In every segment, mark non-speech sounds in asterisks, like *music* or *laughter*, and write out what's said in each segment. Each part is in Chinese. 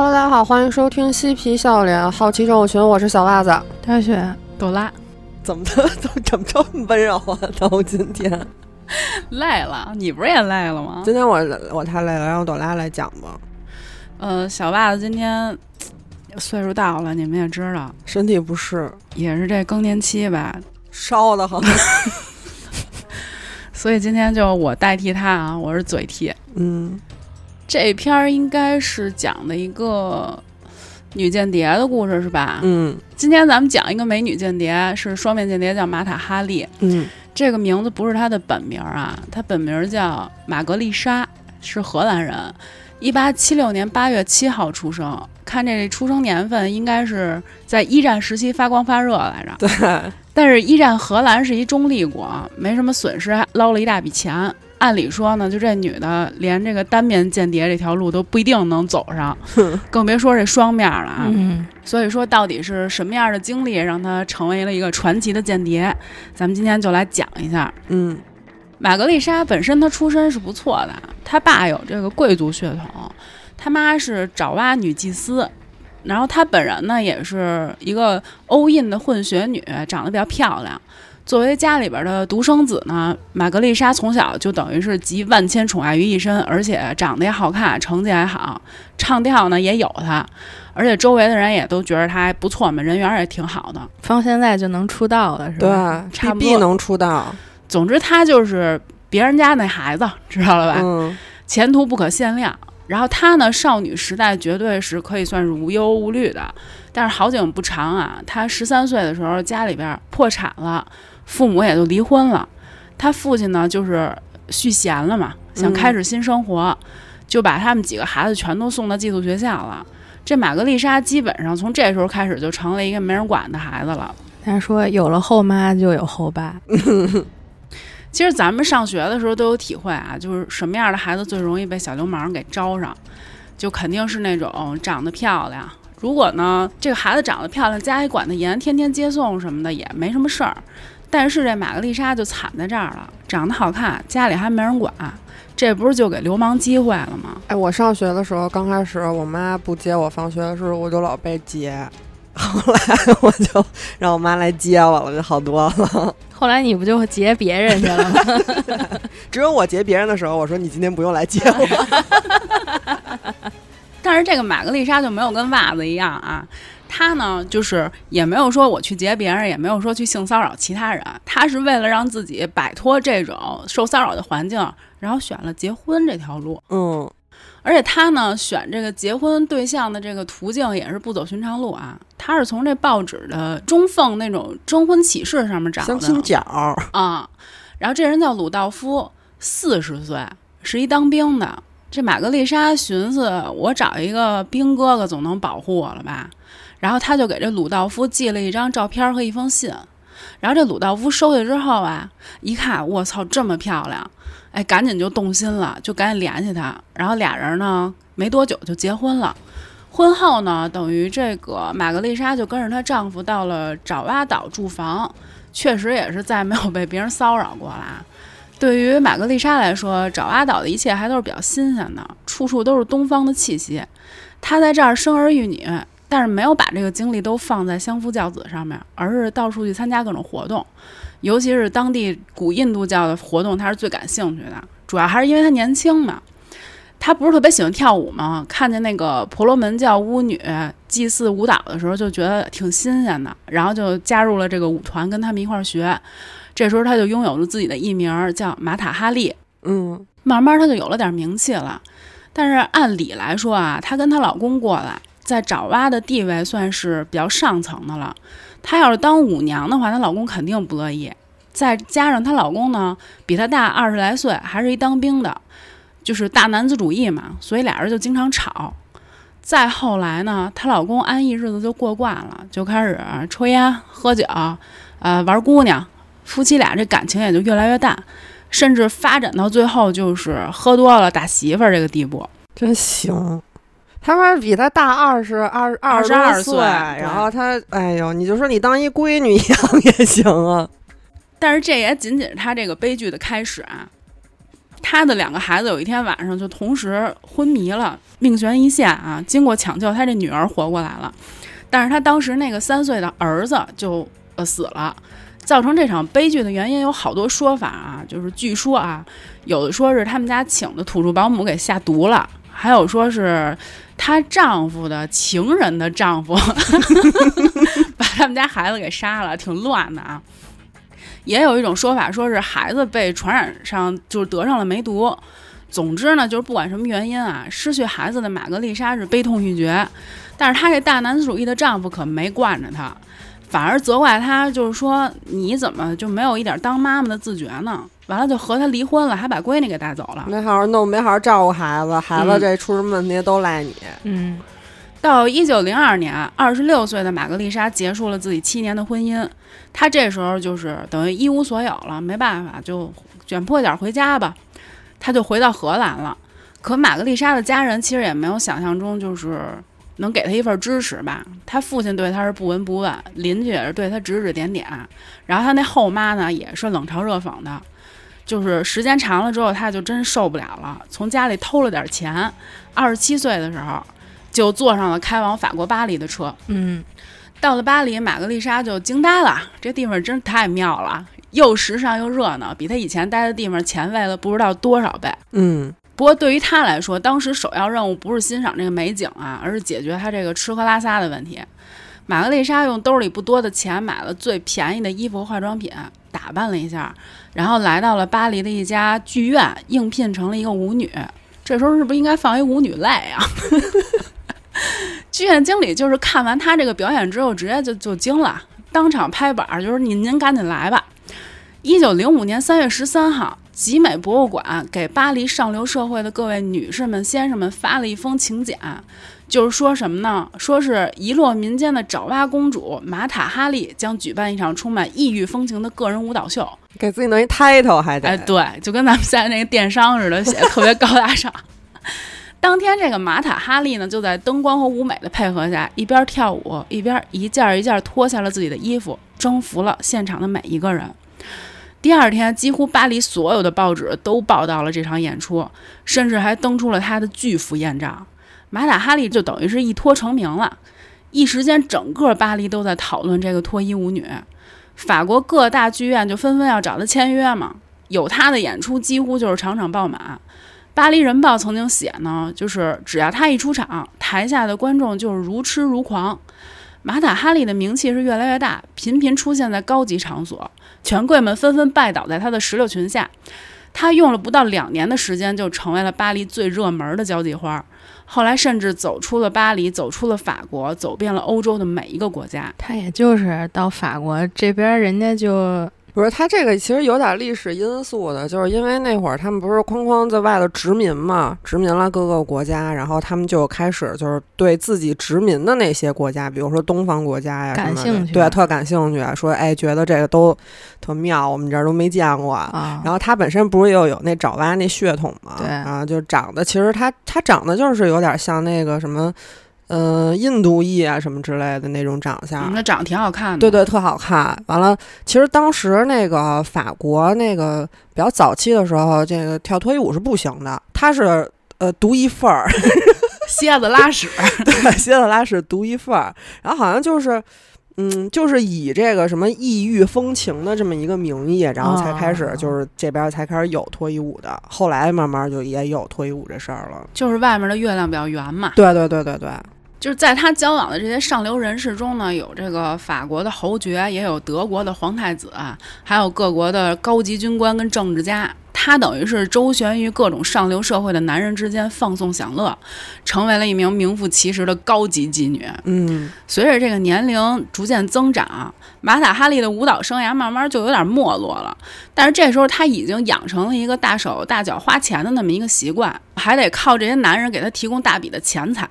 Hello，大家好，欢迎收听嬉皮笑脸好奇症友群，我是小袜子。大雪，朵拉，怎么的？怎么怎么这么温柔啊？到今天累了，你不是也累了吗？今天我我太累了，让朵拉来讲吧。呃，小袜子今天岁数大了，你们也知道，身体不适，也是这更年期吧，烧的很。*laughs* 所以今天就我代替他啊，我是嘴替。嗯，这片儿应该是讲的一个女间谍的故事，是吧？嗯今天咱们讲一个美女间谍，是双面间谍，叫玛塔哈利。嗯这个名字不是她的本名啊，她本名叫玛格丽莎，是荷兰人，一八七六年八月七号出生。看这出生年份，应该是在一战时期发光发热来着。对，但是，一战荷兰是一中立国，没什么损失，还捞了一大笔钱。按理说呢，就这女的连这个单面间谍这条路都不一定能走上，*laughs* 更别说这双面了啊。嗯，所以说，到底是什么样的经历让她成为了一个传奇的间谍？咱们今天就来讲一下。嗯玛格丽莎本身她出身是不错的，她爸有这个贵族血统，她妈是爪哇女祭司，然后她本人呢也是一个欧印的混血女，长得比较漂亮。作为家里边的独生子呢，玛格丽莎从小就等于是集万千宠爱于一身，而且长得也好看，成绩还好，唱跳呢也有她，而且周围的人也都觉得她还不错嘛，人缘也挺好的。放现在就能出道了，是吧对吧？，差不多必能出道。总之，她就是别人家那孩子，知道了吧？嗯前途不可限量。然后她呢，少女时代绝对是可以算是无忧无虑的。但是好景不长啊，她十三岁的时候家里边破产了，父母也就离婚了。他父亲呢就是续弦了嘛，想嗯开始新生活，就把他们几个孩子全都送到寄宿学校了。这玛格丽莎基本上从这时候开始就成了一个没人管的孩子了。他说有了后妈就有后爸，*laughs* 其实咱们上学的时候都有体会啊，就是什么样的孩子最容易被小流氓给招上，就肯定是那种长得漂亮。如果呢，这个孩子长得漂亮，家里管得严，天天接送什么的也没什么事儿。但是这玛格丽莎就惨在这儿了，长得好看，家里还没人管，这不是就给流氓机会了吗？哎，我上学的时候，刚开始我妈不接我放学的时候，我就老被接。*laughs* 后来我就让我妈来接我了，就好多了。*laughs* 后来你不就劫别人去了吗？*laughs* 只有我接别人的时候，我说你今天不用来接我。但是这个玛格丽莎就没有跟袜子一样啊，她呢就是也没有说我去劫别人，也没有说去性骚扰其他人，他是为了让自己摆脱这种受骚扰的环境，然后选了结婚这条路。嗯而且他呢选这个结婚对象的这个途径也是不走寻常路啊，他是从这报纸的中缝那种征婚启事上面找的相亲角。啊。然后这人叫鲁道夫，四十岁，是一当兵的。这玛格丽莎寻思，我找一个兵哥哥总能保护我了吧？然后他就给这鲁道夫寄了一张照片和一封信。然后这鲁道夫收下之后啊，一看，我操，这么漂亮，哎，赶紧就动心了，就赶紧联系他。然后俩人呢，没多久就结婚了。婚后呢，等于这个玛格丽莎就跟着她丈夫到了爪哇岛住房，确实也是再没有被别人骚扰过了啊。*laughs* 对于玛格丽莎来说，爪哇岛的一切还都是比较新鲜的，处处都是东方的气息。她在这儿生儿育女，但是没有把这个精力都放在相夫教子上面，而是到处去参加各种活动，尤其是当地古印度教的活动，她是最感兴趣的。主要还是因为她年轻嘛。她不是特别喜欢跳舞嘛？看见那个婆罗门教巫女祭祀舞蹈的时候，就觉得挺新鲜的，然后就加入了这个舞团，跟他们一块儿学。这时候她就拥有了自己的艺名儿，叫马塔哈利。嗯慢慢她就有了点名气了。但是按理来说啊，她跟她老公过来，在爪哇的地位算是比较上层的了。她要是当舞娘的话，她老公肯定不乐意。再加上她老公呢，比她大二十来岁，还是一当兵的，就是大男子主义嘛，所以俩人就经常吵。再后来呢，她老公安逸日子就过惯了，就开始抽烟、喝酒，呃，玩姑娘，夫妻俩这感情也就越来越淡。甚至发展到最后就是喝多了打媳妇儿这个地步。真行。他说比他大二十二二十22岁，岁然后他，哎呦，你就说你当一闺女一样也行啊。但是这也仅仅是他这个悲剧的开始啊。他的两个孩子有一天晚上就同时昏迷了，命悬一线啊！经过抢救，他这女儿活过来了，但是他当时那个三岁的儿子就呃死了。造成这场悲剧的原因有好多说法啊，就是据说啊，有的说是他们家请的土著保姆给下毒了，还有说是她丈夫的情人的丈夫 *laughs* 把他们家孩子给杀了，挺乱的啊。也有一种说法，说是孩子被传染上，就是得上了梅毒。总之呢，就是不管什么原因啊，失去孩子的玛格丽莎是悲痛欲绝，但是她这大男子主义的丈夫可没惯着她。反而责怪她，就是说你怎么就没有一点当妈妈的自觉呢？完了就和他离婚了，还把闺女给带走了。没好好弄，没好好照顾孩子，孩子这出什么问题都赖你。嗯，到一九零二年，二十六岁的玛格丽莎结束了自己七年的婚姻，她这时候就是等于一无所有了，没办法就卷破点回家吧，她就回到荷兰了。可玛格丽莎的家人其实也没有想象中就是。能给她一份支持吧？她父亲对她是不闻不问，邻居也是对她指指点点，然后她那后妈呢也是冷嘲热讽的。就是时间长了之后，他就真受不了了，从家里偷了点钱。二十七岁的时候，就坐上了开往法国巴黎的车。嗯，到了巴黎，玛格丽莎就惊呆了，这地方真太妙了，又时尚又热闹，比他以前待的地方前卫了不知道多少倍。嗯。不过对于他来说，当时首要任务不是欣赏这个美景啊，而是解决他这个吃喝拉撒的问题。玛格丽莎用兜里不多的钱买了最便宜的衣服和化妆品，打扮了一下，然后来到了巴黎的一家剧院，应聘成了一个舞女。这时候是不是应该放一舞女泪啊？*laughs* 剧院经理就是看完他这个表演之后，直接就就惊了，当场拍板儿，就是您您赶紧来吧。一九零五年三月十三号。集美博物馆给巴黎上流社会的各位女士们、先生们发了一封请柬，就是说什么呢？说是遗落民间的爪哇公主玛塔哈利将举办一场充满异域风情的个人舞蹈秀，给自己弄一 title 还得哎，对，就跟咱们现在那个电商似的，写的特别高大上。*laughs* 当天这个玛塔哈利呢，就在灯光和舞美的配合下，一边跳舞一边一件一件脱下了自己的衣服，征服了现场的每一个人。第二天，几乎巴黎所有的报纸都报道了这场演出，甚至还登出了他的巨幅艳照。马塔哈利就等于是一脱成名了，一时间整个巴黎都在讨论这个脱衣舞女。法国各大剧院就纷纷要找她签约嘛，有她的演出几乎就是场场爆满。巴黎人报曾经写呢，就是只要她一出场，台下的观众就是如痴如狂。马塔哈利的名气是越来越大，频频出现在高级场所。权贵们纷纷拜倒在他的石榴裙下，他用了不到两年的时间就成为了巴黎最热门的交际花。后来甚至走出了巴黎，走出了法国，走遍了欧洲的每一个国家。他也就是到法国这边，人家就。不是他这个其实有点历史因素的，就是因为那会儿他们不是哐哐在外头殖民嘛，殖民了各个国家，然后他们就开始就是对自己殖民的那些国家，比如说东方国家呀，感兴趣，对，特感兴趣，说哎，觉得这个都特妙，我们这儿都没见过。啊，然后他本身不是又有那爪哇那血统嘛，对，啊，就长得其实他他长得就是有点像那个什么。嗯，印度裔啊，什么之类的那种长相，那长得挺好看的。对对，特好看。完了，其实当时那个法国那个比较早期的时候，这个跳脱衣舞是不行的，它是呃独一份儿，*laughs* 蝎子拉屎，对，蝎子拉屎独一份儿。然后好像就是，嗯，就是以这个什么异域风情的这么一个名义，然后才开始就是这边才开始有脱衣舞的。后来慢慢就也有脱衣舞这事儿了，就是外面的月亮比较圆嘛。对对对对对。就是在他交往的这些上流人士中呢，有这个法国的侯爵，也有德国的皇太子，还有各国的高级军官跟政治家。他等于是周旋于各种上流社会的男人之间放纵享乐，成为了一名名副其实的高级妓女。嗯，随着这个年龄逐渐增长，马塔哈利的舞蹈生涯慢慢就有点没落了。但是这时候他已经养成了一个大手大脚花钱的那么一个习惯，还得靠这些男人给他提供大笔的钱财。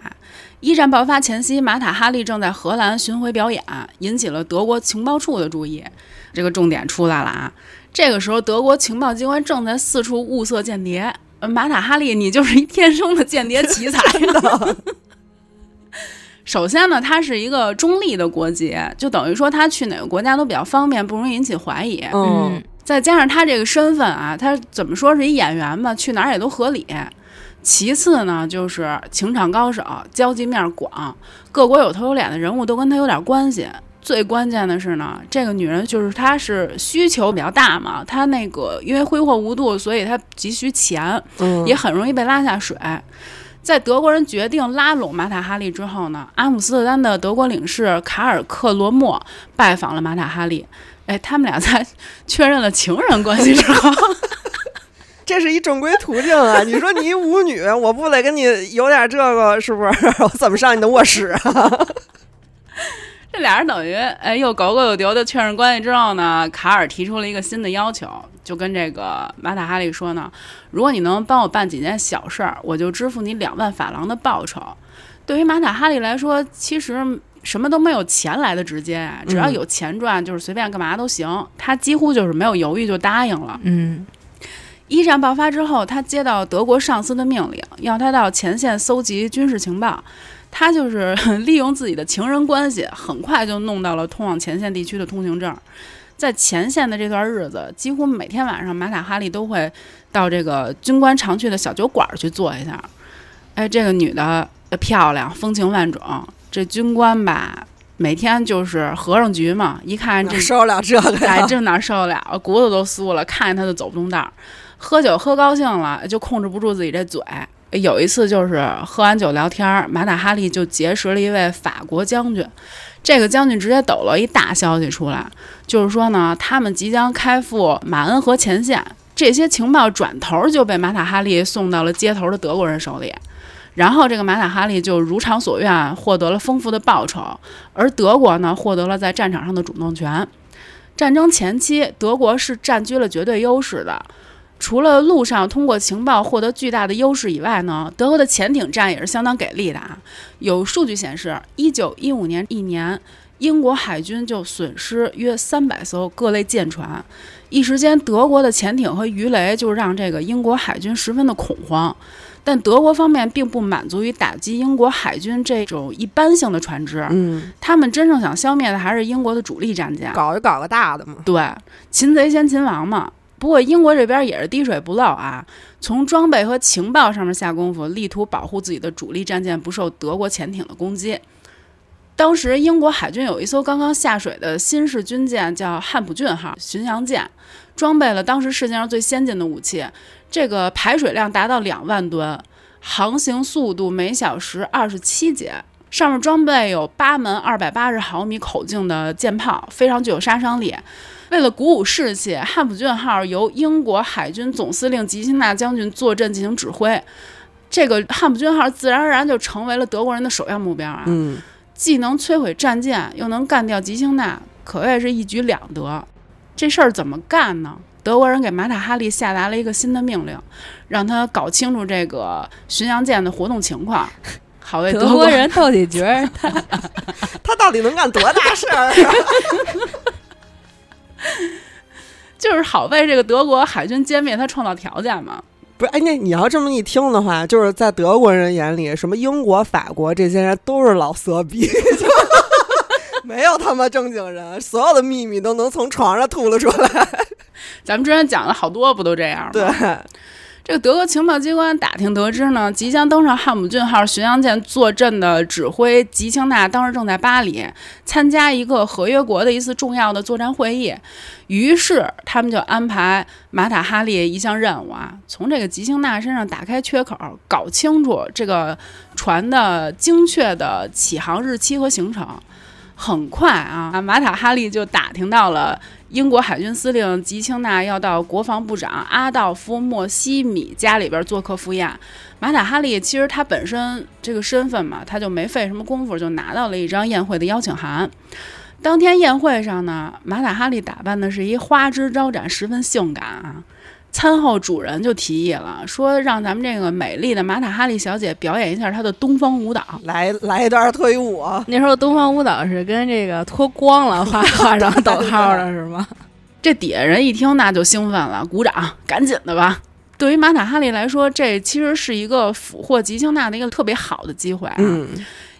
一战爆发前夕，马塔哈利正在荷兰巡回表演，引起了德国情报处的注意。这个重点出来了啊！这个时候，德国情报机关正在四处物色间谍。马塔哈利，你就是一天生的间谍奇才的。首先呢，他是一个中立的国籍，就等于说他去哪个国家都比较方便，不容易引起怀疑。嗯。再加上他这个身份啊，他怎么说是一演员吧，去哪儿也都合理。其次呢，就是情场高手，交际面广，各国有头有脸的人物都跟他有点关系。最关键的是呢，这个女人就是她是需求比较大嘛，她那个因为挥霍无度，所以她急需钱，嗯也很容易被拉下水。在德国人决定拉拢马塔哈利之后呢，阿姆斯特丹的德国领事卡尔克罗莫拜访了马塔哈利。哎，他们俩在 *laughs* 确认了情人关系之后，这是一正规途径啊！*laughs* 你说你一舞女，我不得跟你有点这个，是不是？*laughs* 我怎么上你的卧室啊？*laughs* 这俩人等于哎又狗狗又丢的确认关系之后呢，卡尔提出了一个新的要求，就跟这个马塔哈利说呢，如果你能帮我办几件小事儿，我就支付你两万法郎的报酬。对于马塔哈利来说，其实什么都没有钱来的直接啊，只要有钱赚，就是随便干嘛都行。他几乎就是没有犹豫就答应了。嗯，一战爆发之后，他接到德国上司的命令，要他到前线搜集军事情报。他就是 *laughs* 利用自己的情人关系，很快就弄到了通往前线地区的通行证。在前线的这段日子，几乎每天晚上，马塔哈利都会到这个军官常去的小酒馆去坐一下。哎，这个女的漂亮，风情万种。这军官吧，每天就是和尚局嘛，一看这受得了这个哎，这哪受得了？骨头都酥了，看见他就走不动道儿。喝酒喝高兴了，就控制不住自己这嘴。有一次就是喝完酒聊天，马塔哈利就结识了一位法国将军。这个将军直接抖了一大消息出来，就是说呢，他们即将开赴马恩河前线。这些情报转头就被马塔哈利送到了街头的德国人手里。然后这个马塔哈利就如偿所愿，获得了丰富的报酬，而德国呢，获得了在战场上的主动权。战争前期，德国是占据了绝对优势的。除了陆上通过情报获得巨大的优势以外呢，德国的潜艇战也是相当给力的啊。有数据显示，一九一五年一年，英国海军就损失约三百艘各类舰船。一时间，德国的潜艇和鱼雷就让这个英国海军十分的恐慌。但德国方面并不满足于打击英国海军这种一般性的船只，嗯，他们真正想消灭的还是英国的主力战舰。搞一搞个大的嘛。对，擒贼先擒王嘛。不过英国这边也是滴水不漏啊，从装备和情报上面下功夫，力图保护自己的主力战舰不受德国潜艇的攻击。当时英国海军有一艘刚刚下水的新式军舰，叫汉普郡号巡洋舰，装备了当时世界上最先进的武器，这个排水量达到两万吨，航行速度每小时二十七节。上面装备有八门二百八十毫米口径的舰炮，非常具有杀伤力。为了鼓舞士气，汉普郡号由英国海军总司令吉辛纳将军坐镇进行指挥。这个汉普郡号自然而然就成为了德国人的首要目标啊！嗯，既能摧毁战舰，又能干掉吉辛纳，可谓是一举两得。这事儿怎么干呢？德国人给马塔哈利下达了一个新的命令，让他搞清楚这个巡洋舰的活动情况，好为国德国人到底觉得他 *laughs* 他到底能干多大事儿啊？*laughs* 就是好为这个德国海军歼灭他创造条件嘛。不是，哎，那你要这么一听的话，就是在德国人眼里，什么英国、法国这些人都是老色逼，*laughs* 没有他妈正经人，所有的秘密都能从床上吐了出来。咱们之前讲了好多，不都这样吗？对，这个德国情报机关打听得知呢，即将登上汉姆郡号巡洋舰坐镇的指挥吉青纳当时正在巴黎参加一个合约国的一次重要的作战会议，于是他们就安排马塔哈利一项任务啊，从这个吉青纳身上打开缺口，搞清楚这个船的精确的起航日期和行程。很快啊，马塔哈利就打听到了英国海军司令吉青纳要到国防部长阿道夫·莫西米家里边做客赴宴。马塔哈利其实他本身这个身份嘛，他就没费什么功夫就拿到了一张宴会的邀请函。当天宴会上呢，马塔哈利打扮的是一花枝招展，十分性感啊。餐后主人就提议了，说让咱们这个美丽的马塔哈利小姐表演一下她的东方舞蹈。来来一段脱衣舞，那时候东方舞蹈是跟这个脱光了画画上逗号的是吗？*laughs* 这底下人一听，那就兴奋了，鼓掌，赶紧的吧。对于马塔哈利来说，这其实是一个俘获吉星娜的一个特别好的机会啊。嗯，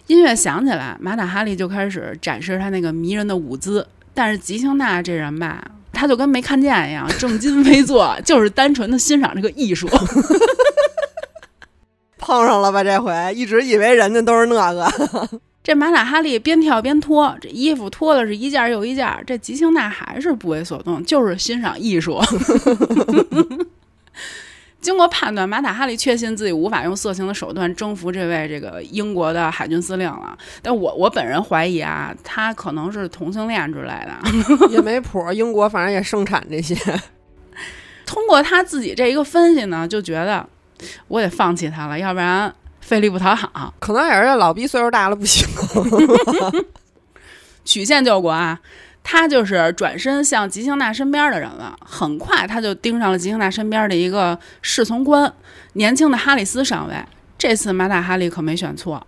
音乐响起来，马塔哈利就开始展示他那个迷人的舞姿。但是吉星娜这人吧，他就跟没看见一样，正襟危坐，就是单纯的欣赏这个艺术。*laughs* 碰上了吧？这回一直以为人家都是那个。*laughs* 这马塔哈利边跳边脱，这衣服脱的是一件又一件，这吉庆娜还是不为所动，就是欣赏艺术。*laughs* 经过判断，马塔哈利确信自己无法用色情的手段征服这位这个英国的海军司令了。但我我本人怀疑啊，他可能是同性恋之类的，*laughs* *laughs* 也没谱。英国反正也盛产这些。通过他自己这一个分析呢，就觉得我得放弃他了，要不然费力不讨好。可能也是老逼岁数大了不行，*laughs* 曲线救国啊。他就是转身向吉星娜身边的人了。很快，他就盯上了吉星娜身边的一个侍从官，年轻的哈里斯上尉。这次马塔哈利可没选错。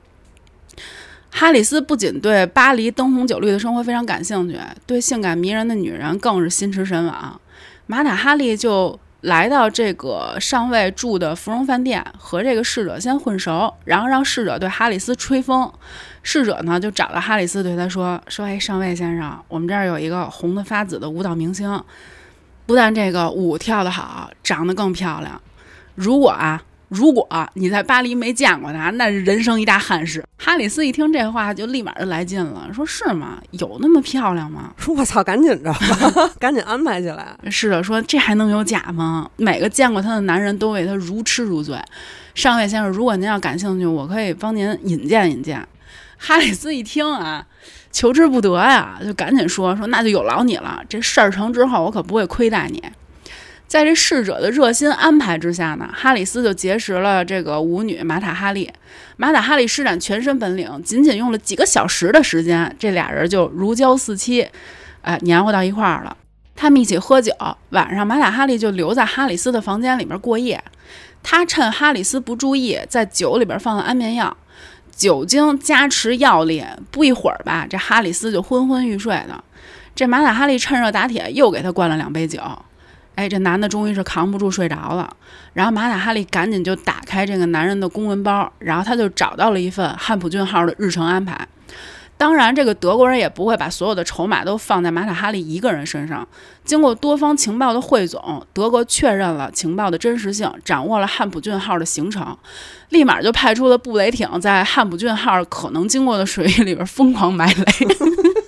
哈里斯不仅对巴黎灯红酒绿的生活非常感兴趣，对性感迷人的女人更是心驰神往。马塔哈利就来到这个上尉住的芙蓉饭店，和这个侍者先混熟，然后让侍者对哈里斯吹风。侍者呢，就找到哈里斯，对他说：“说，哎，上尉先生，我们这儿有一个红的发紫的舞蹈明星，不但这个舞跳得好，长得更漂亮。如果啊，如果你在巴黎没见过他，那是人生一大憾事。”哈里斯一听这话，就立马就来劲了，说：“是吗？有那么漂亮吗？”说：“我操，赶紧着，*laughs* 赶紧安排起来。”是的说：“这还能有假吗？每个见过他的男人都为他如痴如醉。上尉先生，如果您要感兴趣，我可以帮您引荐引荐。”哈里斯一听啊，求之不得呀，就赶紧说说，那就有劳你了。这事儿成之后，我可不会亏待你。在这侍者的热心安排之下呢，哈里斯就结识了这个舞女马塔哈利。马塔哈利施展全身本领，仅仅用了几个小时的时间，这俩人就如胶似漆，哎，黏糊到一块儿了。他们一起喝酒，晚上马塔哈利就留在哈里斯的房间里面过夜。他趁哈里斯不注意，在酒里边放了安眠药。酒精加持药力，不一会儿吧，这哈里斯就昏昏欲睡的。这马塔哈利趁热打铁，又给他灌了两杯酒。哎，这男的终于是扛不住睡着了。然后马塔哈利赶紧就打开这个男人的公文包，然后他就找到了一份汉普郡号的日程安排。当然，这个德国人也不会把所有的筹码都放在马塔哈利一个人身上。经过多方情报的汇总，德国确认了情报的真实性，掌握了汉普郡号的行程，立马就派出了布雷艇在汉普郡号可能经过的水域里边疯狂埋雷。*laughs*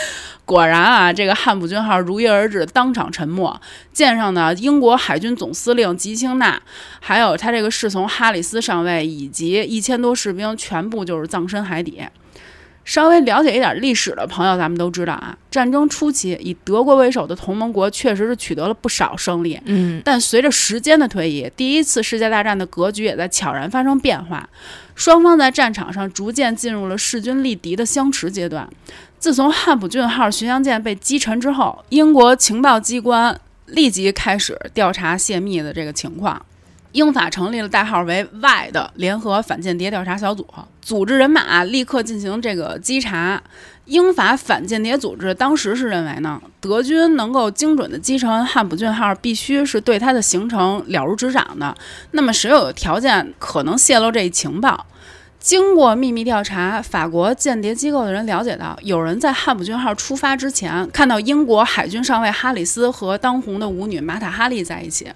*laughs* 果然啊，这个汉普郡号如约而至，当场沉没。舰上的英国海军总司令吉青纳，还有他这个侍从哈里斯上尉以及一千多士兵，全部就是葬身海底。稍微了解一点历史的朋友，咱们都知道啊，战争初期以德国为首的同盟国确实是取得了不少胜利。嗯，但随着时间的推移，第一次世界大战的格局也在悄然发生变化，双方在战场上逐渐进入了势均力敌的相持阶段。自从汉普郡号巡洋舰被击沉之后，英国情报机关立即开始调查泄密的这个情况。英法成立了代号为 Y 的联合反间谍调查小组，组织人马立刻进行这个稽查。英法反间谍组织当时是认为呢，德军能够精准的击沉汉普郡号，必须是对它的行程了如指掌的。那么谁有条件可能泄露这一情报？经过秘密调查，法国间谍机构的人了解到，有人在汉普郡号出发之前，看到英国海军上尉哈里斯和当红的舞女马塔哈利在一起。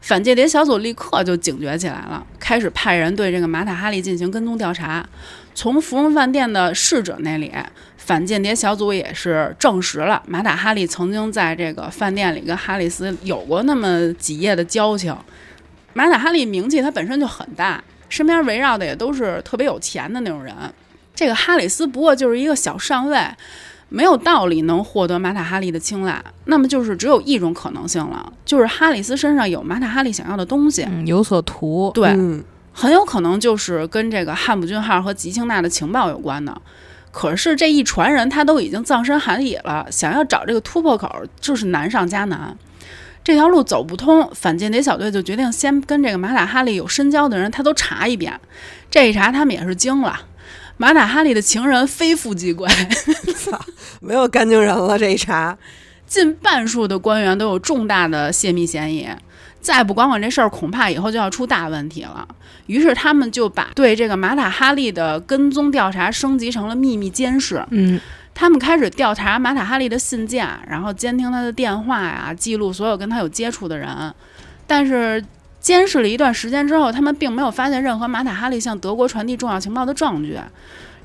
反间谍小组立刻就警觉起来了，开始派人对这个马塔哈利进行跟踪调查。从芙蓉饭店的侍者那里，反间谍小组也是证实了马塔哈利曾经在这个饭店里跟哈里斯有过那么几夜的交情。马塔哈利名气他本身就很大，身边围绕的也都是特别有钱的那种人。这个哈里斯不过就是一个小上尉。没有道理能获得马塔哈利的青睐，那么就是只有一种可能性了，就是哈里斯身上有马塔哈利想要的东西，有所图。对，很有可能就是跟这个汉普郡号和吉庆纳的情报有关的。可是这一船人他都已经葬身海底了，想要找这个突破口就是难上加难，这条路走不通。反间谍小队就决定先跟这个马塔哈利有深交的人他都查一遍。这一查他们也是惊了。马塔哈利的情人非富即贵，操，没有干净人了。这一查，近半数的官员都有重大的泄密嫌疑，再不管管这事儿，恐怕以后就要出大问题了。于是他们就把对这个马塔哈利的跟踪调查升级成了秘密监视。嗯，他们开始调查马塔哈利的信件，然后监听他的电话呀，记录所有跟他有接触的人。但是监视了一段时间之后，他们并没有发现任何马塔哈利向德国传递重要情报的证据。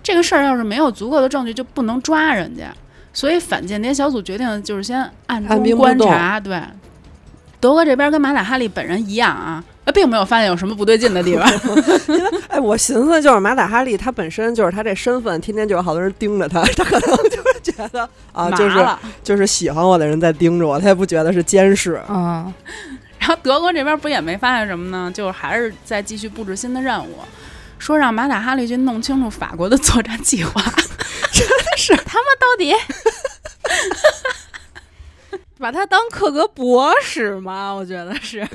这个事儿要是没有足够的证据，就不能抓人家。所以反间谍小组决定就是先暗中观察。对，德国这边跟马塔哈利本人一样啊，呃并没有发现有什么不对劲的地方。*laughs* 因为哎，我寻思就是马塔哈利他本身就是他这身份，天天就有好多人盯着他，他可能就是觉得啊，就是。就是喜欢我的人在盯着我，他也不觉得是监视。嗯，然后德国这边不也没发现什么呢？就是还是在继续布置新的任务，说让马塔哈利去弄清楚法国的作战计划。*laughs* 真是 *laughs* 他们到底把他当克格勃使吗？我觉得是。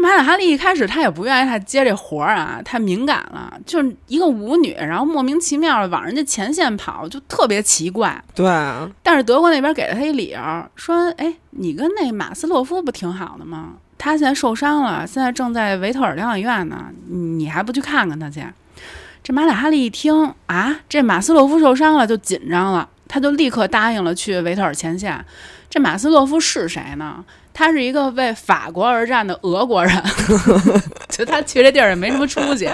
这马塔哈利一开始他也不愿意他接这活儿啊，太敏感了，就是一个舞女，然后莫名其妙的往人家前线跑，就特别奇怪。对啊，但是德国那边给了他一理由，说：“哎，你跟那马斯洛夫不挺好的吗？他现在受伤了，现在正在维特尔疗养院呢，你还不去看看他去？”这马塔哈利一听啊，这马斯洛夫受伤了，就紧张了，他就立刻答应了去维特尔前线。这马斯洛夫是谁呢？他是一个为法国而战的俄国人，*laughs* 就他去这地儿也没什么出息。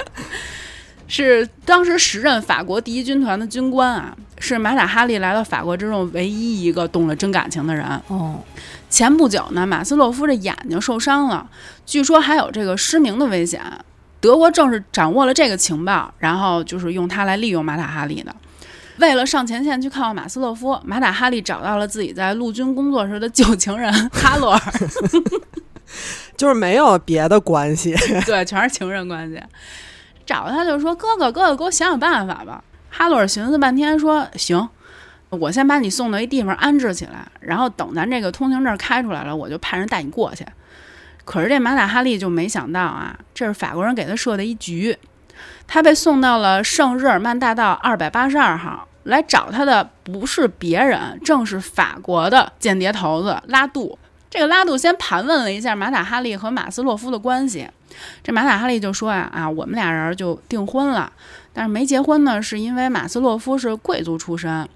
是当时时任法国第一军团的军官啊，是马塔哈利来到法国之后唯一一个动了真感情的人。哦，前不久呢，马斯洛夫这眼睛受伤了，据说还有这个失明的危险。德国正是掌握了这个情报，然后就是用它来利用马塔哈利的。为了上前线去看望马斯洛夫，马塔哈利找到了自己在陆军工作时的旧情人哈罗尔，就是没有别的关系。*laughs* 对，全是情人关系。找他就说：“哥哥，哥哥，给我想想办法吧。”哈罗尔寻思半天说：“行，我先把你送到一地方安置起来，然后等咱这个通行证开出来了，我就派人带你过去。”可是这马塔哈利就没想到啊，这是法国人给他设的一局。他被送到了圣日耳曼大道二百八十二号，来找他的不是别人，正是法国的间谍头子拉杜。这个拉杜先盘问了一下马塔哈利和马斯洛夫的关系，这马塔哈利就说呀啊，我们俩人就订婚了，但是没结婚呢，是因为马斯洛夫是贵族出身，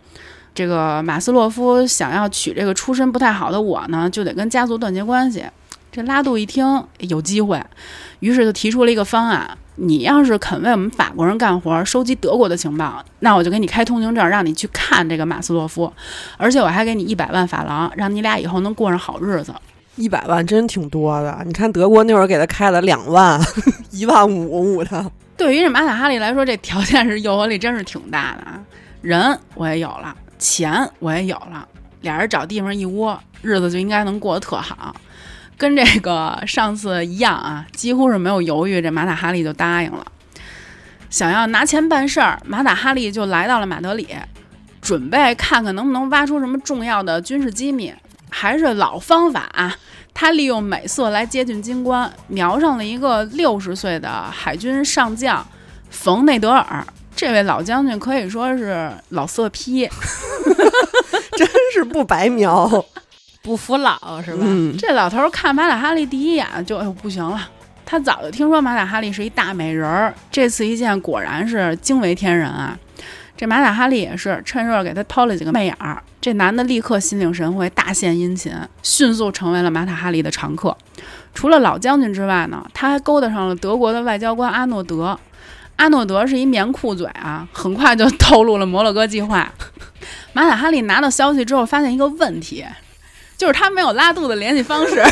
这个马斯洛夫想要娶这个出身不太好的我呢，就得跟家族断绝关系。这拉杜一听有机会，于是就提出了一个方案：你要是肯为我们法国人干活，收集德国的情报，那我就给你开通行证，让你去看这个马斯洛夫，而且我还给你一百万法郎，让你俩以后能过上好日子。一百万真挺多的，你看德国那会儿给他开了两万，*laughs* 一万五五的。对于这马塔哈利来说，这条件是诱惑力真是挺大的啊！人我也有了，钱我也有了，俩人找地方一窝，日子就应该能过得特好。跟这个上次一样啊，几乎是没有犹豫，这马塔哈利就答应了。想要拿钱办事儿，马塔哈利就来到了马德里，准备看看能不能挖出什么重要的军事机密。还是老方法啊，他利用美色来接近军官，瞄上了一个六十岁的海军上将冯内德尔。这位老将军可以说是老色批，*laughs* 真是不白描。不服老是吧？嗯，这老头儿看马塔哈利第一眼就哎呦不行了，他早就听说马塔哈利是一大美人儿，这次一见果然是惊为天人啊！这马塔哈利也是趁热给他抛了几个媚眼儿，这男的立刻心领神会，大献殷勤，迅速成为了马塔哈利的常客。除了老将军之外呢，他还勾搭上了德国的外交官阿诺德。阿诺德是一棉裤嘴啊，很快就 *laughs* 透露了摩洛哥计划。马塔哈利拿到消息之后，发现一个问题。就是他没有拉肚的联系方式，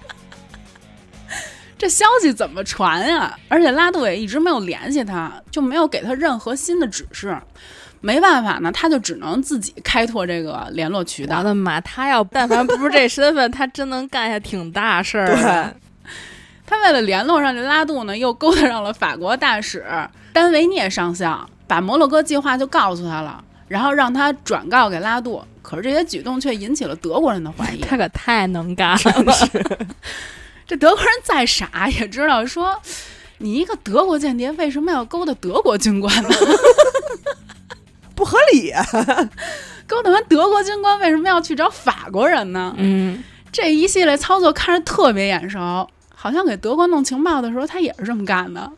*laughs* 这消息怎么传呀？而且拉杜也一直没有联系他，就没有给他任何新的指示。没办法呢，他就只能自己开拓这个联络渠道。我的妈！他要但凡不是这身份，他真能干下挺大事儿。对，他为了联络上这拉杜呢，又勾搭上了法国大使丹维涅上校，把摩洛哥计划就告诉他了，然后让他转告给拉杜。可是这些举动却引起了德国人的怀疑。*laughs* 他可太能干了。*laughs* 这德国人再傻也知道，说你一个德国间谍为什么要勾搭德国军官呢？*laughs* 不合理、啊。勾搭完德国军官，为什么要去找法国人呢？嗯，这一系列操作看着特别眼熟，好像给德国弄情报的时候，他也是这么干的。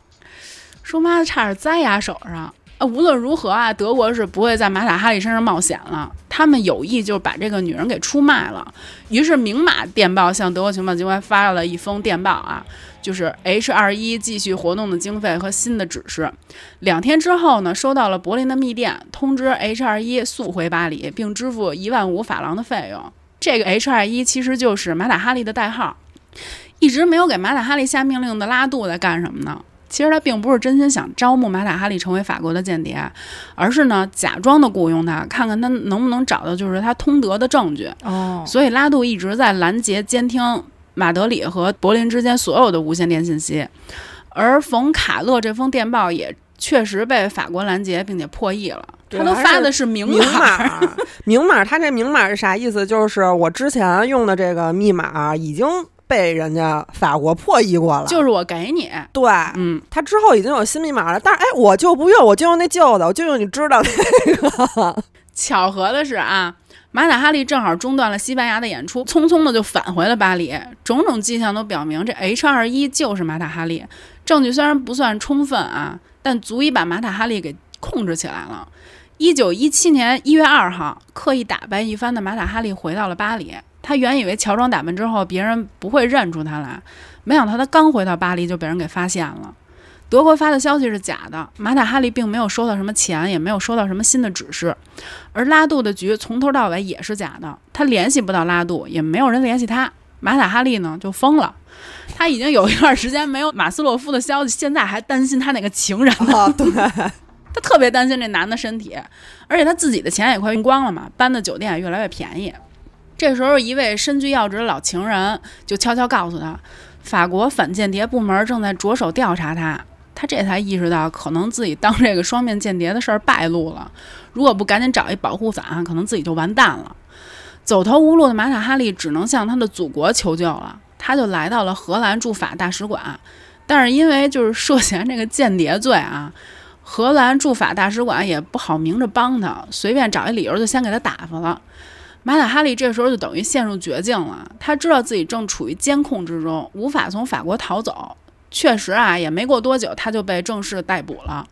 说妈的，差点栽牙手上。啊，无论如何啊，德国是不会在马塔哈利身上冒险了。他们有意就把这个女人给出卖了。于是明码电报向德国情报机关发了一封电报啊，就是 H 二一继续活动的经费和新的指示。两天之后呢，收到了柏林的密电，通知 H 二一速回巴黎，并支付一万五法郎的费用。这个 H 二一其实就是马塔哈利的代号。一直没有给马塔哈利下命令的拉杜在干什么呢？其实他并不是真心想招募马塔哈利成为法国的间谍，而是呢假装的雇佣他，看看他能不能找到就是他通德的证据。哦，所以拉杜一直在拦截、监听马德里和柏林之间所有的无线电信息，而冯卡勒这封电报也确实被法国拦截并且破译了。他都发的是明明码，明码。他这明码是啥意思？就是我之前用的这个密码已经。被人家法国破译过了，就是我给你对，嗯，他之后已经有新密码了，但是哎，我就不用，我就用那旧的，我就用你知道那个。*laughs* 巧合的是啊，马塔哈利正好中断了西班牙的演出，匆匆的就返回了巴黎。种种迹象都表明，这 H 二一就是马塔哈利。证据虽然不算充分啊，但足以把马塔哈利给控制起来了。一九一七年一月二号，刻意打扮一番的马塔哈利回到了巴黎。他原以为乔装打扮之后别人不会认出他来，没想到他刚回到巴黎就被人给发现了。德国发的消息是假的，马塔哈利并没有收到什么钱，也没有收到什么新的指示。而拉杜的局从头到尾也是假的，他联系不到拉杜，也没有人联系他。马塔哈利呢就疯了，他已经有一段时间没有马斯洛夫的消息，现在还担心他那个情人呢。对，他特别担心这男的身体，而且他自己的钱也快用光了嘛，搬的酒店也越来越便宜。这时候，一位身居要职的老情人就悄悄告诉他，法国反间谍部门正在着手调查他。他这才意识到，可能自己当这个双面间谍的事儿败露了。如果不赶紧找一保护伞，可能自己就完蛋了。走投无路的马塔哈利只能向他的祖国求救了。他就来到了荷兰驻法大使馆，但是因为就是涉嫌这个间谍罪啊，荷兰驻法大使馆也不好明着帮他，随便找一理由就先给他打发了。马塔哈利这时候就等于陷入绝境了。他知道自己正处于监控之中，无法从法国逃走。确实啊，也没过多久，他就被正式逮捕了。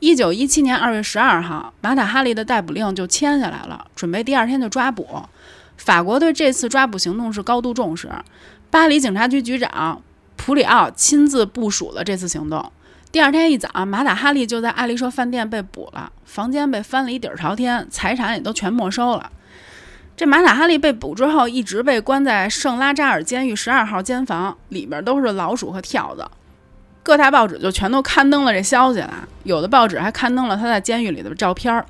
一九一七年二月十二号，马塔哈利的逮捕令就签下来了，准备第二天就抓捕。法国对这次抓捕行动是高度重视，巴黎警察局局长普里奥亲自部署了这次行动。第二天一早，马塔哈利就在爱丽舍饭店被捕了，房间被翻了一底儿朝天，财产也都全没收了。这马塔哈利被捕之后，一直被关在圣拉扎尔监狱十二号监房，里边都是老鼠和跳蚤。各大报纸就全都刊登了这消息了，有的报纸还刊登了他在监狱里的照片。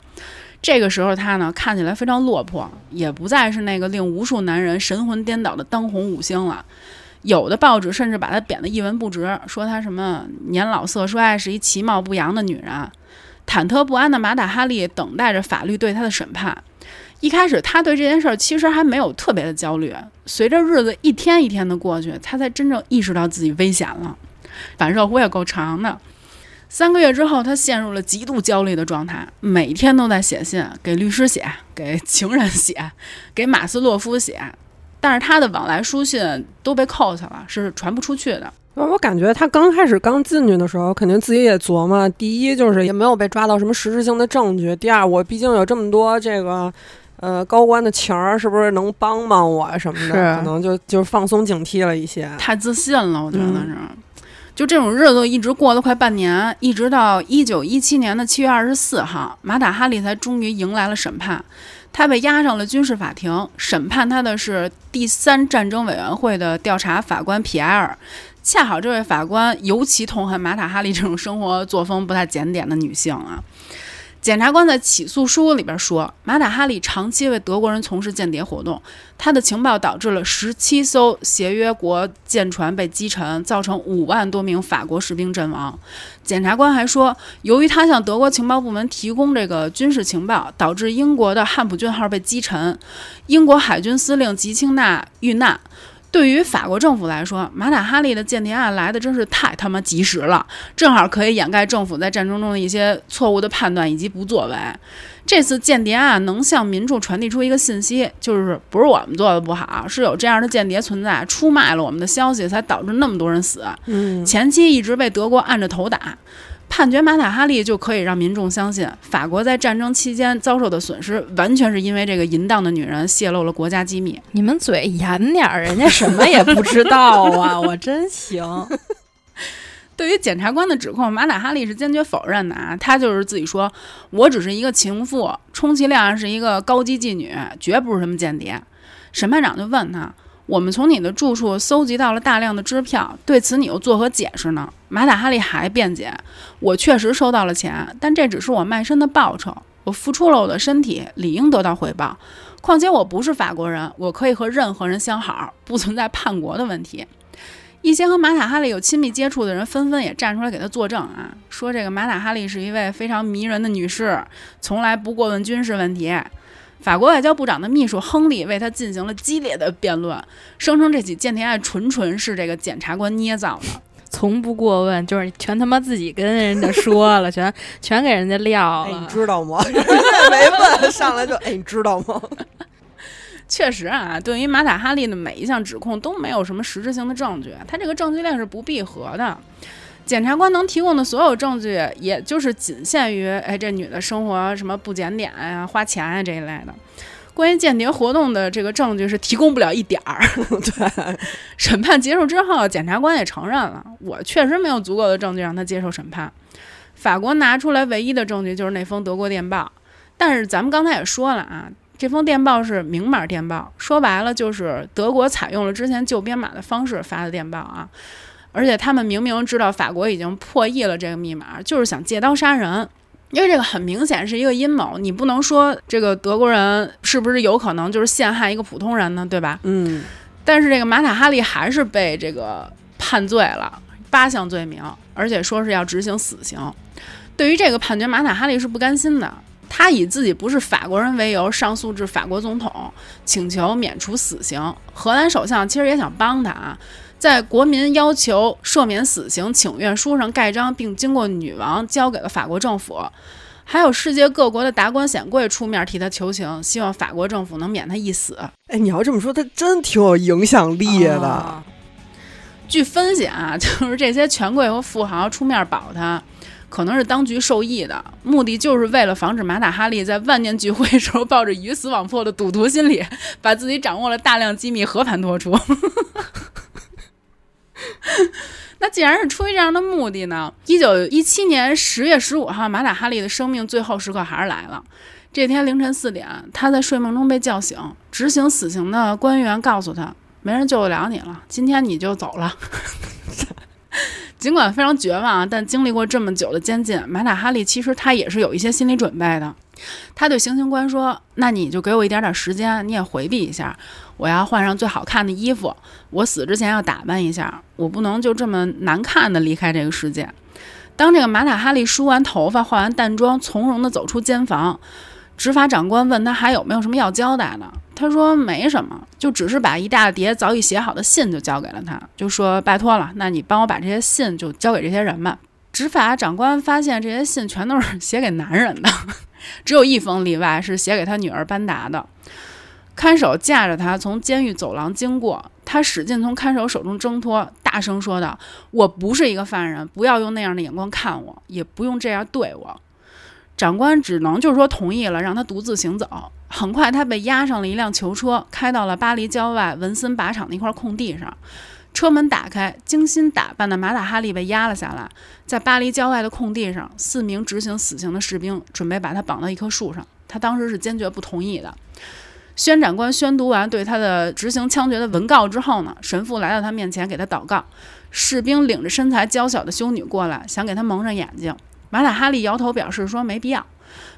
这个时候他呢，看起来非常落魄，也不再是那个令无数男人神魂颠倒的当红五星了。有的报纸甚至把他贬得一文不值，说他什么年老色衰，是一其貌不扬的女人。忐忑不安的马塔哈利等待着法律对他的审判。一开始，他对这件事儿其实还没有特别的焦虑。随着日子一天一天的过去，他才真正意识到自己危险了。反射弧也够长的。三个月之后，他陷入了极度焦虑的状态，每天都在写信，给律师写，给情人写，给马斯洛夫写。但是他的往来书信都被扣下了，是传不出去的。我感觉他刚开始刚进去的时候，肯定自己也琢磨：第一，就是也没有被抓到什么实质性的证据；第二，我毕竟有这么多这个。呃，高官的情儿是不是能帮帮我什么的？可能就就放松警惕了一些。太自信了，我觉得是。就这种日子一直过了快半年，一直到一九一七年的七月二十四号，马塔哈利才终于迎来了审判。他被押上了军事法庭，审判他的是第三战争委员会的调查法官皮埃尔。恰好这位法官尤其痛恨马塔哈利这种生活作风不太检点的女性啊。检察官在起诉书里边说，马塔哈利长期为德国人从事间谍活动，他的情报导致了十七艘协约国舰船被击沉，造成五万多名法国士兵阵亡。检察官还说，由于他向德国情报部门提供这个军事情报，导致英国的汉普郡号被击沉，英国海军司令吉青纳遇难。对于法国政府来说，马塔哈利的间谍案来的真是太他妈及时了，正好可以掩盖政府在战争中的一些错误的判断以及不作为。这次间谍案能向民众传递出一个信息，就是不是我们做的不好，是有这样的间谍存在，出卖了我们的消息，才导致那么多人死。嗯，前期一直被德国按着头打。判决马塔哈利就可以让民众相信，法国在战争期间遭受的损失，完全是因为这个淫荡的女人泄露了国家机密。你们嘴严点儿，人家什么也不知道啊！我真行。*laughs* 对于检察官的指控，马塔哈利是坚决否认的啊！他就是自己说，我只是一个情妇，充其量是一个高级妓女，绝不是什么间谍。审判长就问他。我们从你的住处搜集到了大量的支票，对此你又作何解释呢？马塔哈利还辩解：“我确实收到了钱，但这只是我卖身的报酬。我付出了我的身体，理应得到回报。况且我不是法国人，我可以和任何人相好，不存在叛国的问题。”一些和马塔哈利有亲密接触的人纷纷也站出来给他作证啊，说这个马塔哈利是一位非常迷人的女士，从来不过问军事问题。法国外交部长的秘书亨利为他进行了激烈的辩论，声称这起间谍案纯纯是这个检察官捏造的，从不过问，就是全他妈自己跟人家说了，*laughs* 全全给人家撂了。你知道吗？没问，上来就哎，你知道吗？*laughs* *laughs* 确实啊，对于马塔哈利的每一项指控都没有什么实质性的证据，他这个证据链是不闭合的。检察官能提供的所有证据，也就是仅限于，哎，这女的生活什么不检点呀、花钱啊这一类的。关于间谍活动的这个证据是提供不了一点儿。*laughs* 对，审判结束之后，检察官也承认了，我确实没有足够的证据让他接受审判。法国拿出来唯一的证据就是那封德国电报，但是咱们刚才也说了啊，这封电报是明码电报，说白了就是德国采用了之前旧编码的方式发的电报啊。而且他们明明知道法国已经破译了这个密码，就是想借刀杀人，因为这个很明显是一个阴谋。你不能说这个德国人是不是有可能就是陷害一个普通人呢？对吧？嗯。但是这个马塔哈利还是被这个判罪了八项罪名，而且说是要执行死刑。对于这个判决，马塔哈利是不甘心的，他以自己不是法国人为由上诉至法国总统，请求免除死刑。荷兰首相其实也想帮他啊。在国民要求赦免死刑请愿书上盖章，并经过女王交给了法国政府，还有世界各国的达官显贵出面替他求情，希望法国政府能免他一死。哎，你要这么说，他真挺有影响力的。据分析啊，*laughs* 就是这些权贵和富豪出面保他，可能是当局受益的，目的就是为了防止马塔哈利在万念俱灰时候抱着鱼死网破的赌徒心理，把自己掌握了大量机密和盘托出。*laughs* *laughs* 那既然是出于这样的目的呢？一九一七年十月十五号，马塔哈利的生命最后时刻还是来了。这天凌晨四点，他在睡梦中被叫醒，执行死刑的官员告诉他：“没人救得了你了，今天你就走了。*laughs* ”尽管非常绝望，但经历过这么久的监禁，马塔哈利其实他也是有一些心理准备的。他对行刑官说：“那你就给我一点点时间，你也回避一下。我要换上最好看的衣服，我死之前要打扮一下，我不能就这么难看的离开这个世界。”当这个马塔哈利梳完头发、化完淡妆，从容地走出监房，执法长官问他还有没有什么要交代的。他说：“没什么，就只是把一大叠早已写好的信就交给了他，就说拜托了，那你帮我把这些信就交给这些人吧。”执法长官发现这些信全都是写给男人的。*laughs* 只有一封例外，是写给他女儿班达的。看守架着他从监狱走廊经过，他使劲从看守手中挣脱，大声说道：“我不是一个犯人，不要用那样的眼光看我，也不用这样对我。”长官只能就是说同意了，让他独自行走。很快，他被押上了一辆囚车，开到了巴黎郊外文森靶场的一块空地上。车门打开，精心打扮的马塔哈利被压了下来。在巴黎郊外的空地上，四名执行死刑的士兵准备把他绑到一棵树上。他当时是坚决不同意的。宣长官宣读完对他的执行枪决的文告之后呢，神父来到他面前给他祷告。士兵领着身材娇小的修女过来，想给他蒙上眼睛。马塔哈利摇头表示说没必要。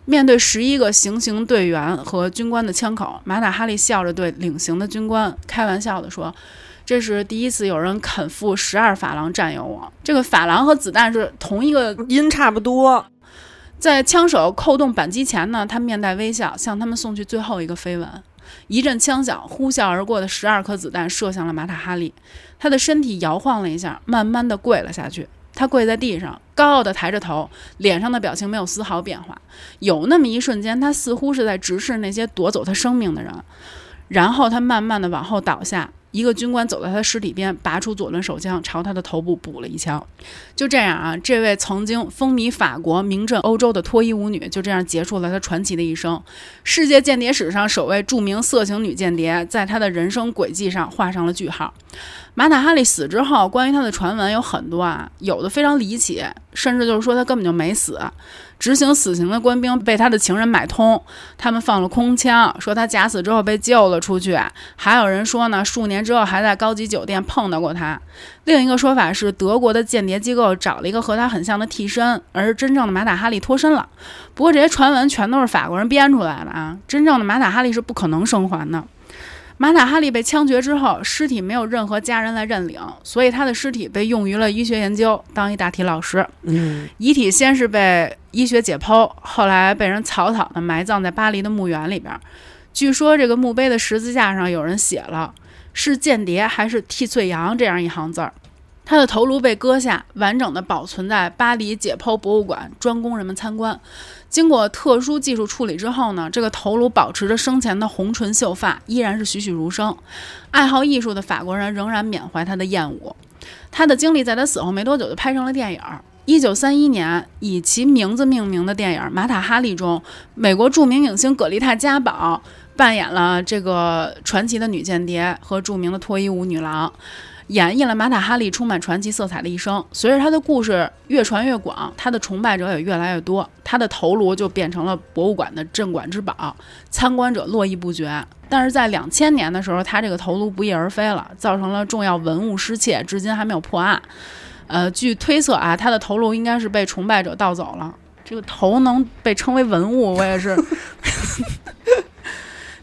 面对十一个行刑队员和军官的枪口，马塔哈利笑着对领刑的军官开玩笑地说。这是第一次有人肯付十二法郎占有我。这个法郎和子弹是同一个音，差不多。在枪手扣动扳机前呢，他面带微笑，向他们送去最后一个飞吻。一阵枪响，呼啸而过的十二颗子弹射向了马塔哈利。他的身体摇晃了一下，慢慢的跪了下去。他跪在地上，高傲的抬着头，脸上的表情没有丝毫变化。有那么一瞬间，他似乎是在直视那些夺走他生命的人。然后他慢慢的往后倒下。一个军官走到他尸体边，拔出左轮手枪，朝他的头部补了一枪。就这样啊，这位曾经风靡法国、名震欧洲的脱衣舞女，就这样结束了她传奇的一生。世界间谍史上首位著名色情女间谍，在她的人生轨迹上画上了句号。马塔哈利死之后，关于他的传闻有很多啊，有的非常离奇，甚至就是说他根本就没死。执行死刑的官兵被他的情人买通，他们放了空枪，说他假死之后被救了出去。还有人说呢，数年之后还在高级酒店碰到过他。另一个说法是，德国的间谍机构找了一个和他很像的替身，而真正的马塔哈利脱身了。不过这些传闻全都是法国人编出来的啊，真正的马塔哈利是不可能生还的。马塔哈利被枪决之后，尸体没有任何家人来认领，所以他的尸体被用于了医学研究，当一大体老师。嗯，遗体先是被医学解剖，后来被人草草的埋葬在巴黎的墓园里边。据说这个墓碑的十字架上有人写了“是间谍还是替罪羊”这样一行字儿。他的头颅被割下，完整的保存在巴黎解剖博物馆，专供人们参观。经过特殊技术处理之后呢，这个头颅保持着生前的红唇秀发，依然是栩栩如生。爱好艺术的法国人仍然缅怀他的艳舞。他的经历在他死后没多久就拍成了电影。一九三一年，以其名字命名的电影《马塔哈利》中，美国著名影星葛丽泰·嘉宝扮演了这个传奇的女间谍和著名的脱衣舞女郎。演绎了马塔哈利充满传奇色彩的一生。随着他的故事越传越广，他的崇拜者也越来越多，他的头颅就变成了博物馆的镇馆之宝，参观者络绎不绝。但是在两千年的时候，他这个头颅不翼而飞了，造成了重要文物失窃，至今还没有破案。呃，据推测啊，他的头颅应该是被崇拜者盗走了。这个头能被称为文物，我也是。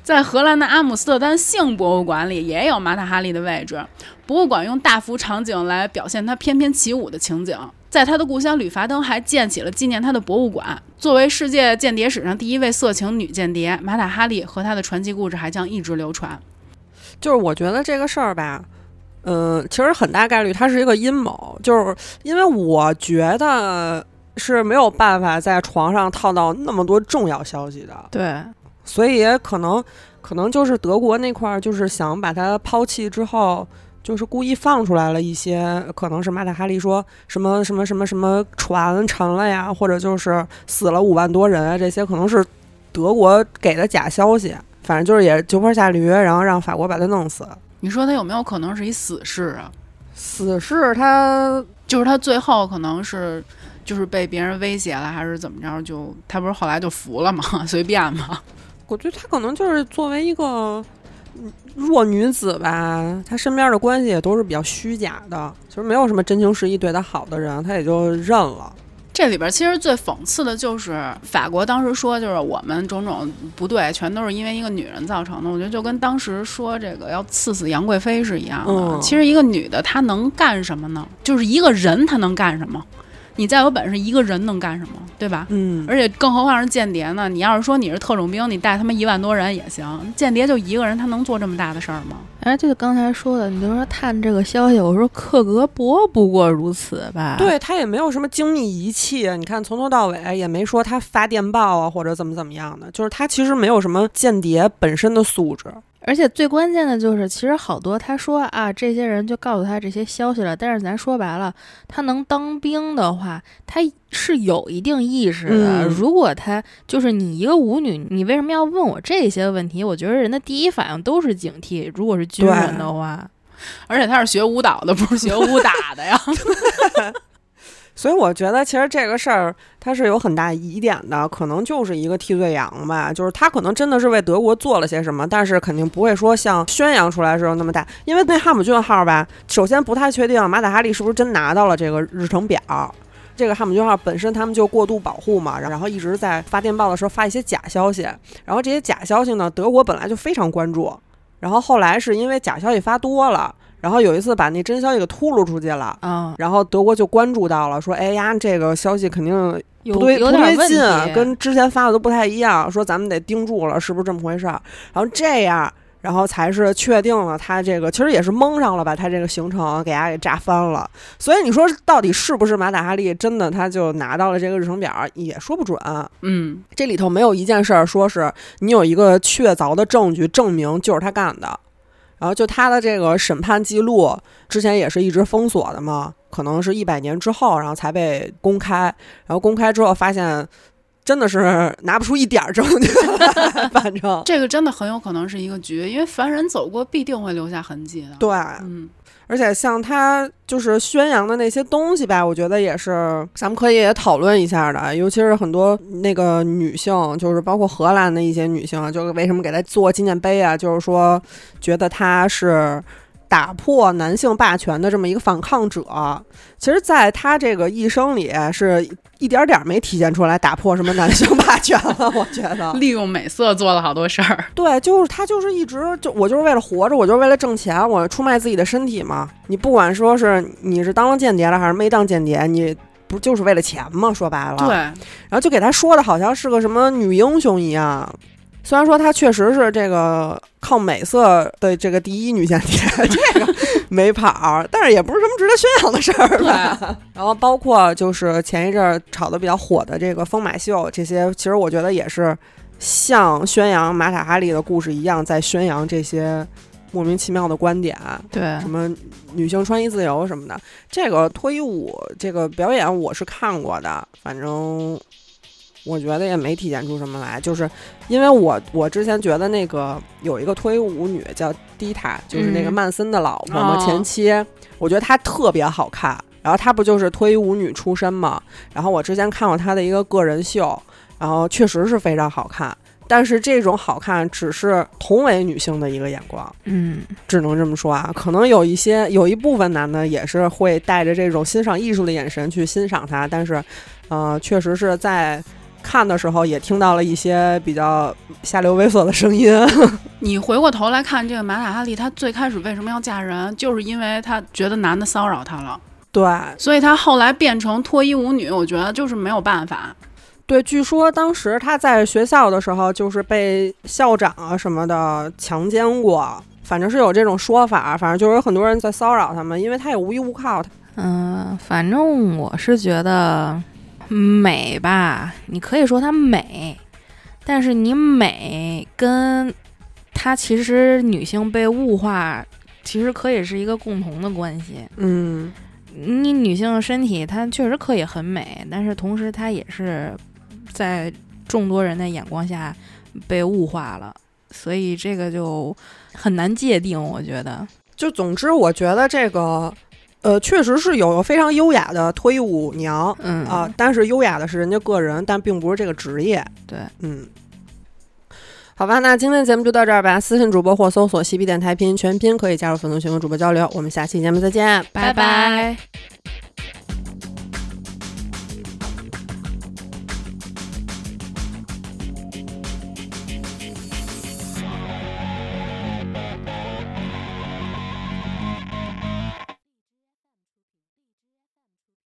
在荷兰的阿姆斯特丹性博物馆里也有马塔哈利的位置。博物馆用大幅场景来表现他翩翩起舞的情景。在他的故乡吕伐登还建起了纪念他的博物馆。作为世界间谍史上第一位色情女间谍，马塔哈利和她的传奇故事还将一直流传。就是我觉得这个事儿吧，嗯，其实很大概率它是一个阴谋，就是因为我觉得是没有办法在床上套到那么多重要消息的。对。所以也可能，可能就是德国那块儿，就是想把它抛弃之后，就是故意放出来了一些，可能是马塔哈利说什么什么什么什么船沉了呀，或者就是死了五万多人啊，这些可能是德国给的假消息。反正就是也就坡下驴，然后让法国把他弄死。你说他有没有可能是一死士啊？死士他就是他最后可能是就是被别人威胁了，还是怎么着？就他不是后来就服了嘛？*laughs* 随便嘛。我觉得她可能就是作为一个弱女子吧，她身边的关系也都是比较虚假的，其实没有什么真情实意对她好的人，她也就认了。这里边其实最讽刺的就是法国当时说，就是我们种种不对，全都是因为一个女人造成的。我觉得就跟当时说这个要刺死杨贵妃是一样的。其实一个女的她能干什么呢？就是一个人她能干什么？你再有本事，一个人能干什么，对吧？嗯，而且更何况是间谍呢？你要是说你是特种兵，你带他们一万多人也行。间谍就一个人，他能做这么大的事儿吗？哎，就是刚才说的，你就说探这个消息，我说克格勃不过如此吧？对他也没有什么精密仪器，你看从头到尾也没说他发电报啊或者怎么怎么样的，就是他其实没有什么间谍本身的素质。而且最关键的就是，其实好多他说啊，这些人就告诉他这些消息了。但是咱说白了，他能当兵的话，他是有一定意识的。如果他就是你一个舞女，你为什么要问我这些问题？我觉得人的第一反应都是警惕。如果是军人的话，而且他是学舞蹈的，不是学武打的呀。*laughs* 所以我觉得，其实这个事儿它是有很大疑点的，可能就是一个替罪羊吧。就是他可能真的是为德国做了些什么，但是肯定不会说像宣扬出来的时候那么大。因为那汉姆逊号吧，首先不太确定马塔哈利是不是真拿到了这个日程表。这个汉姆逊号本身他们就过度保护嘛，然后一直在发电报的时候发一些假消息。然后这些假消息呢，德国本来就非常关注，然后后来是因为假消息发多了。然后有一次把那真消息给秃噜出去了，嗯，然后德国就关注到了，说，哎呀，这个消息肯定不对，不对劲，跟之前发的都不太一样，说咱们得盯住了，是不是这么回事儿？然后这样，然后才是确定了他这个，其实也是蒙上了吧，他这个行程给家给炸翻了。所以你说到底是不是马塔哈利真的他就拿到了这个日程表，也说不准。嗯，这里头没有一件事儿说是你有一个确凿的证据证明就是他干的。然后就他的这个审判记录，之前也是一直封锁的嘛，可能是一百年之后，然后才被公开。然后公开之后发现，真的是拿不出一点儿证据来，*laughs* 反正这个真的很有可能是一个局，因为凡人走过必定会留下痕迹的。对，嗯，而且像他就是宣扬的那些东西吧，我觉得也是咱们可以也讨论一下的，尤其是很多那个女性，就是包括荷兰的一些女性，就是为什么给他做纪念碑啊？就是说觉得他是打破男性霸权的这么一个反抗者。其实，在他这个一生里，是一点点没体现出来打破什么男性霸权了。我觉得，*laughs* 利用美色做了好多事儿。对，就是他，就是一直就我就是为了活着，我就是为了挣钱，我出卖自己的身体嘛。你不管说是你是当了间谍了还是没当间谍，你不就是为了钱吗？说白了，对，然后就给他说的好像是个什么女英雄一样。虽然说她确实是这个靠美色的这个第一女间谍，这个没跑儿，但是也不是什么值得宣扬的事儿吧。然后包括就是前一阵儿炒的比较火的这个疯马秀，这些其实我觉得也是像宣扬马塔哈利的故事一样，在宣扬这些莫名其妙的观点。对什么女性穿衣自由什么的，这个脱衣舞这个表演我是看过的，反正我觉得也没体现出什么来，就是因为我我之前觉得那个有一个脱衣舞女叫迪塔，就是那个嗯曼森的老婆嘛，哦前妻，我觉得她特别好看。然后她不就是脱衣舞女出身嘛？然后我之前看过她的一个个人秀，然后确实是非常好看。但是这种好看只是同为女性的一个眼光，嗯，只能这么说啊，可能有一些有一部分男的也是会带着这种欣赏艺术的眼神去欣赏她，但是，呃，确实是在看的时候也听到了一些比较下流猥琐的声音。*laughs* 你回过头来看这个马塔哈利，她最开始为什么要嫁人，就是因为她觉得男的骚扰她了，对所以她后来变成脱衣舞女，我觉得就是没有办法。对，据说当时他在学校的时候就是被校长啊什么的强奸过，反正是有这种说法，反正就是有很多人在骚扰他们，因为他也无依无靠。嗯、反正我是觉得美吧，你可以说它美，但是你美跟它其实女性被物化，其实可以是一个共同的关系。嗯，你女性的身体它确实可以很美，但是同时它也是在众多人的眼光下被物化了，所以这个就很难界定，我觉得。就总之，我觉得这个，呃，确实是有非常优雅的脱衣舞娘嗯啊，但是优雅的是人家个人，但并不是这个职业。对，嗯。好吧，那今天的节目就到这儿吧。私信主播或搜索“西皮电台”拼音全拼，可以加入粉丝群和主播交流。我们下期节目再见，拜拜